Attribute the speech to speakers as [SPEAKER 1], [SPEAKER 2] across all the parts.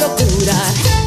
[SPEAKER 1] locura.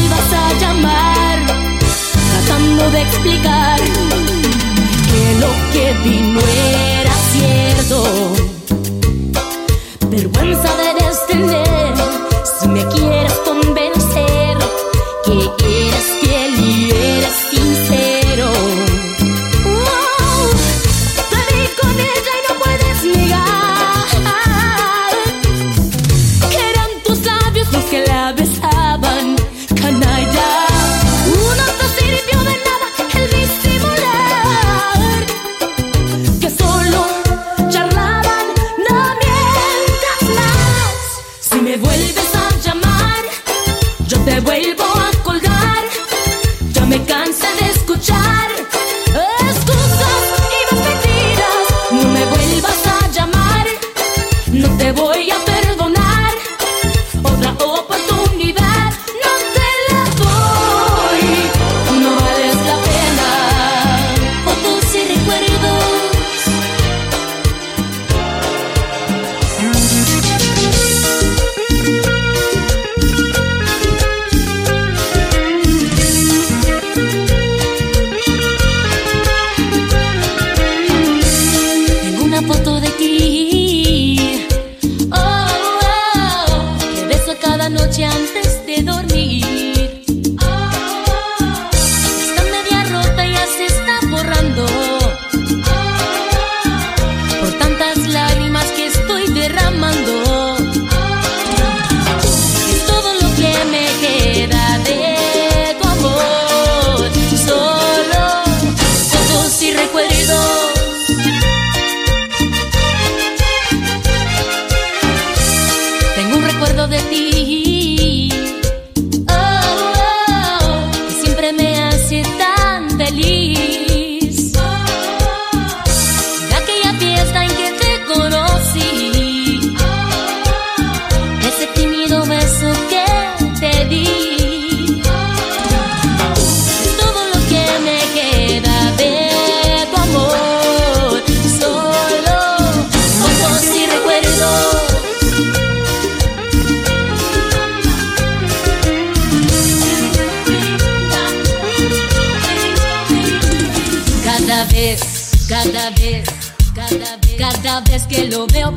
[SPEAKER 1] vuelvas a llamar, tratando de explicar que lo que vi no era cierto. Vergüenza de tener. vuelves a llamar, yo te vuelvo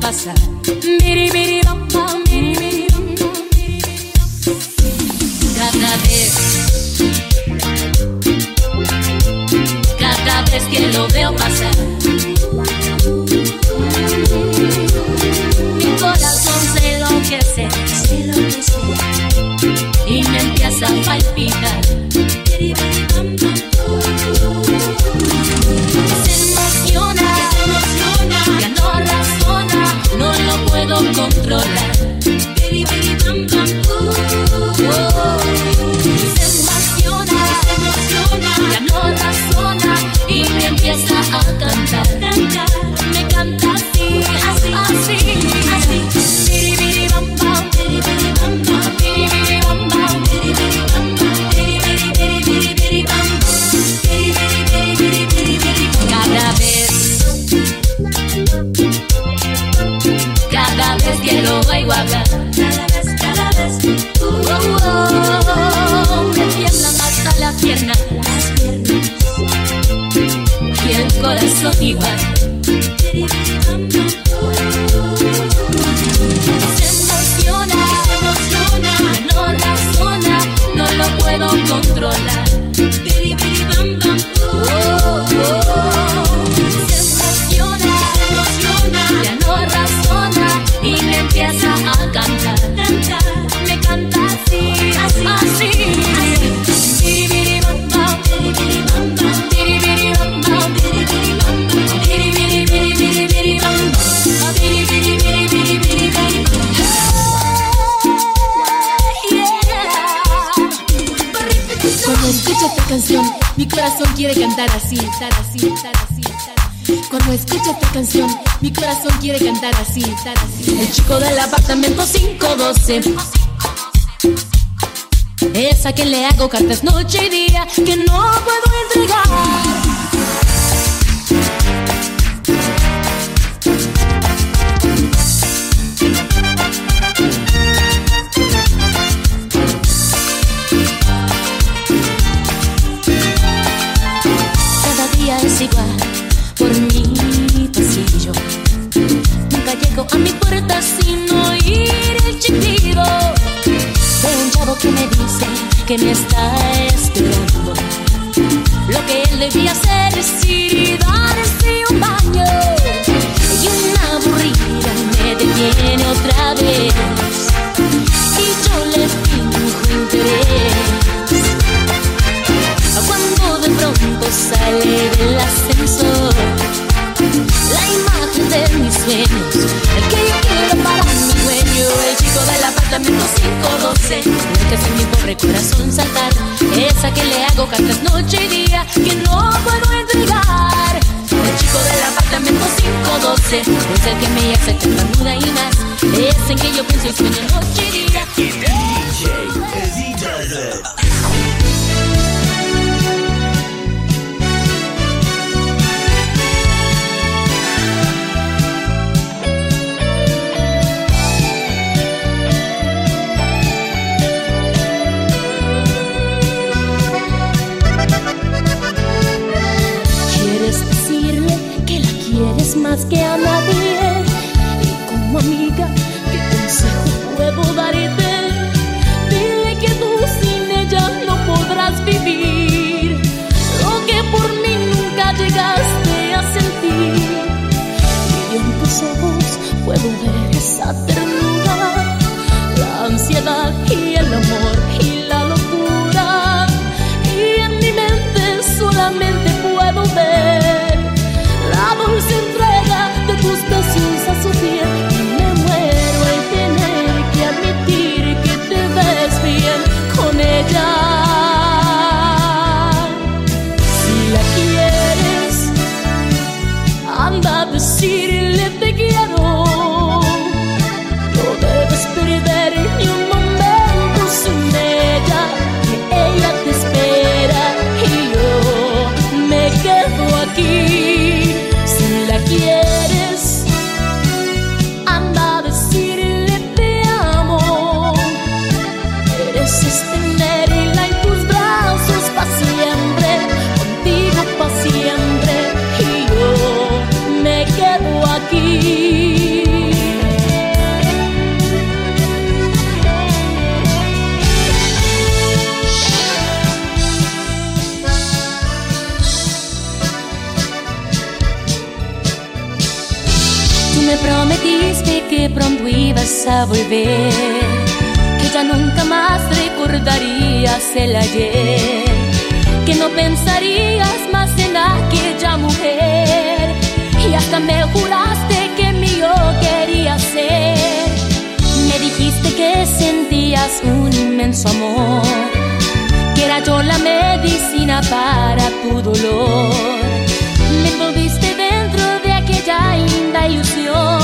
[SPEAKER 1] pasar. Cada vez, cada vez que lo veo pasar.
[SPEAKER 2] Quiere cantar así, cantar así, cantar así, cantar así. Cuando escucho esta canción, mi corazón quiere cantar así, cantar así.
[SPEAKER 1] El chico del apartamento 512. Esa que le hago cartas noche y día que no puedo entregar. Que me está esperando. Lo que él debía hacer es ir y darse un baño. Y una aburrida me detiene otra vez. Y yo le finjo interés. Cuando de pronto sale del ascensor la imagen de mis sueños, corazón saltar, esa que le hago cartas noche y día, que no puedo entregar. El chico del apartamento 512 es el que me hace tartamuda y más, es en que yo pienso y sueño noche y día. Quieres más que a nadie dijiste que pronto ibas a volver, que ya nunca más recordarías el ayer, que no pensarías más en aquella mujer y hasta me juraste que mío quería ser. Me dijiste que sentías un inmenso amor, que era yo la medicina para tu dolor. Ilusión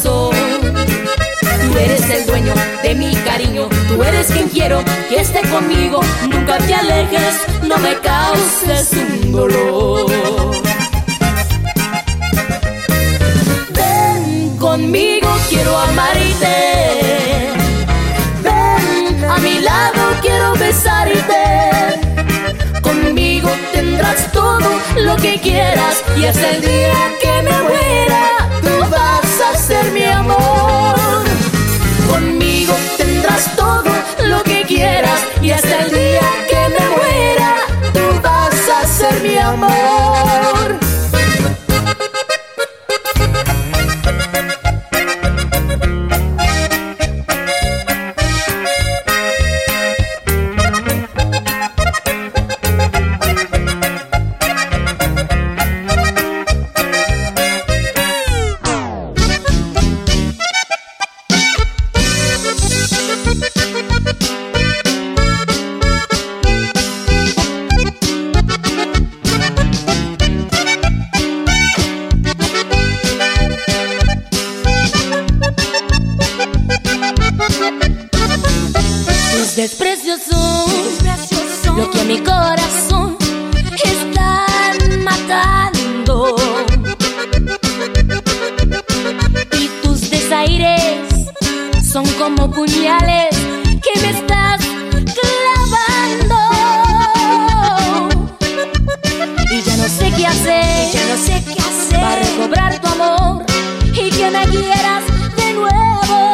[SPEAKER 1] Tú eres el dueño de mi cariño, tú eres quien quiero que esté conmigo. Nunca te alejes, no me causes un dolor. Ven conmigo, quiero amarte. Ven a mi lado, quiero besarte. Conmigo tendrás todo lo que quieras y hasta el día que me muera amor. Son como puñales que me estás clavando. Y ya no sé qué hacer, ya no sé qué hacer para recobrar tu amor y que me quieras de nuevo.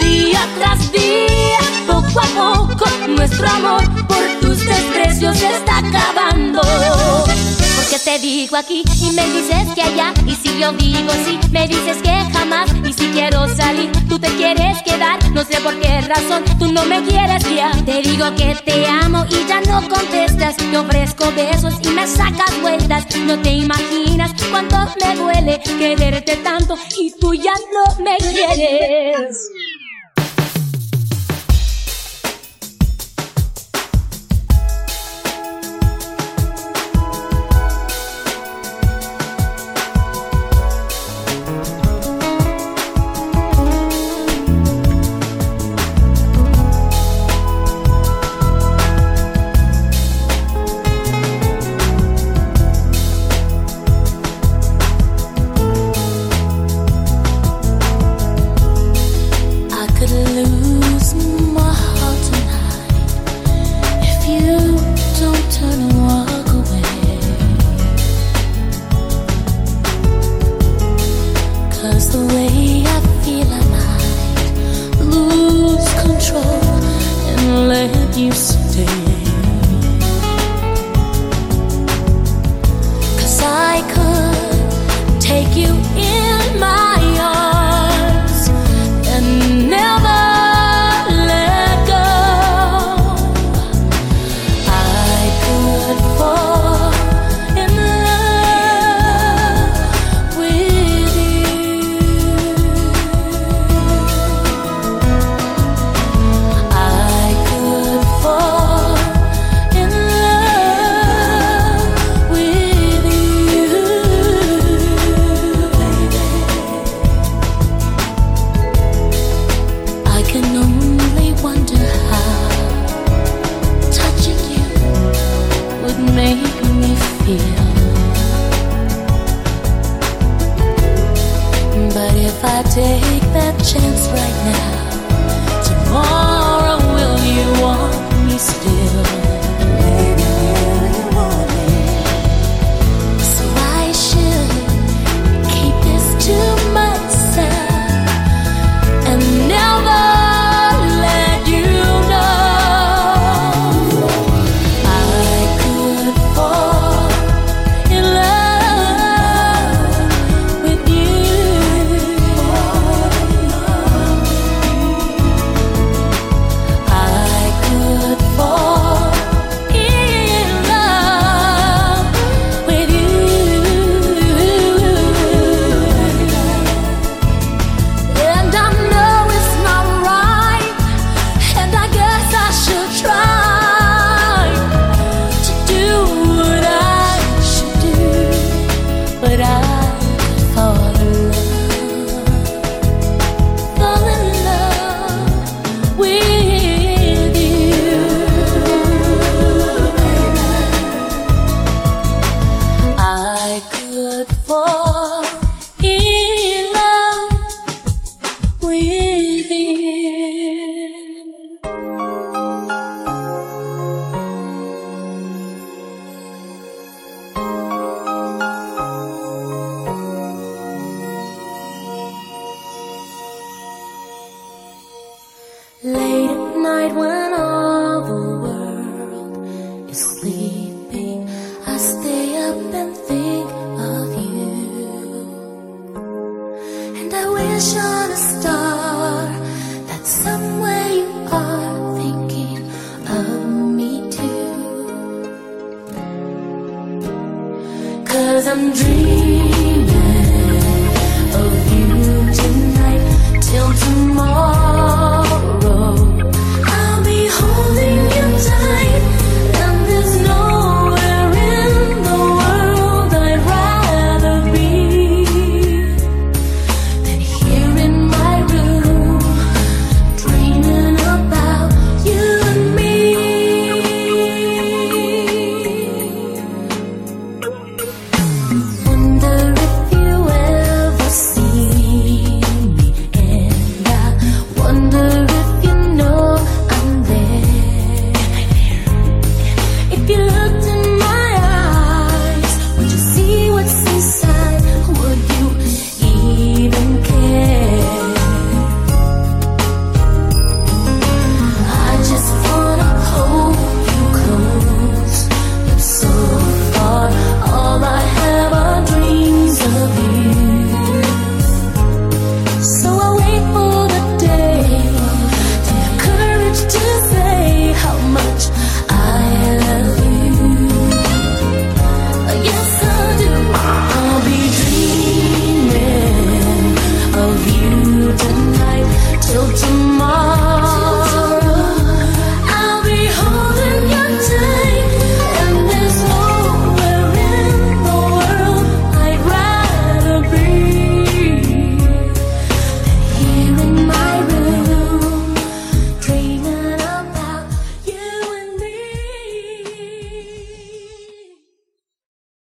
[SPEAKER 1] Día tras día, poco a poco, nuestro amor por tus desprecios se está acabando. Porque te digo aquí y me dices que allá. Y si yo digo sí, me dices que jamás. Y si quiero salir, tú te quieres quedar. No sé por qué razón tú no me quieres ya. Te digo que te amo y ya no contestas. Te ofrezco besos y me sacas vueltas. No te imaginas cuánto me duele quererte tanto y tú ya no me quieres. Night when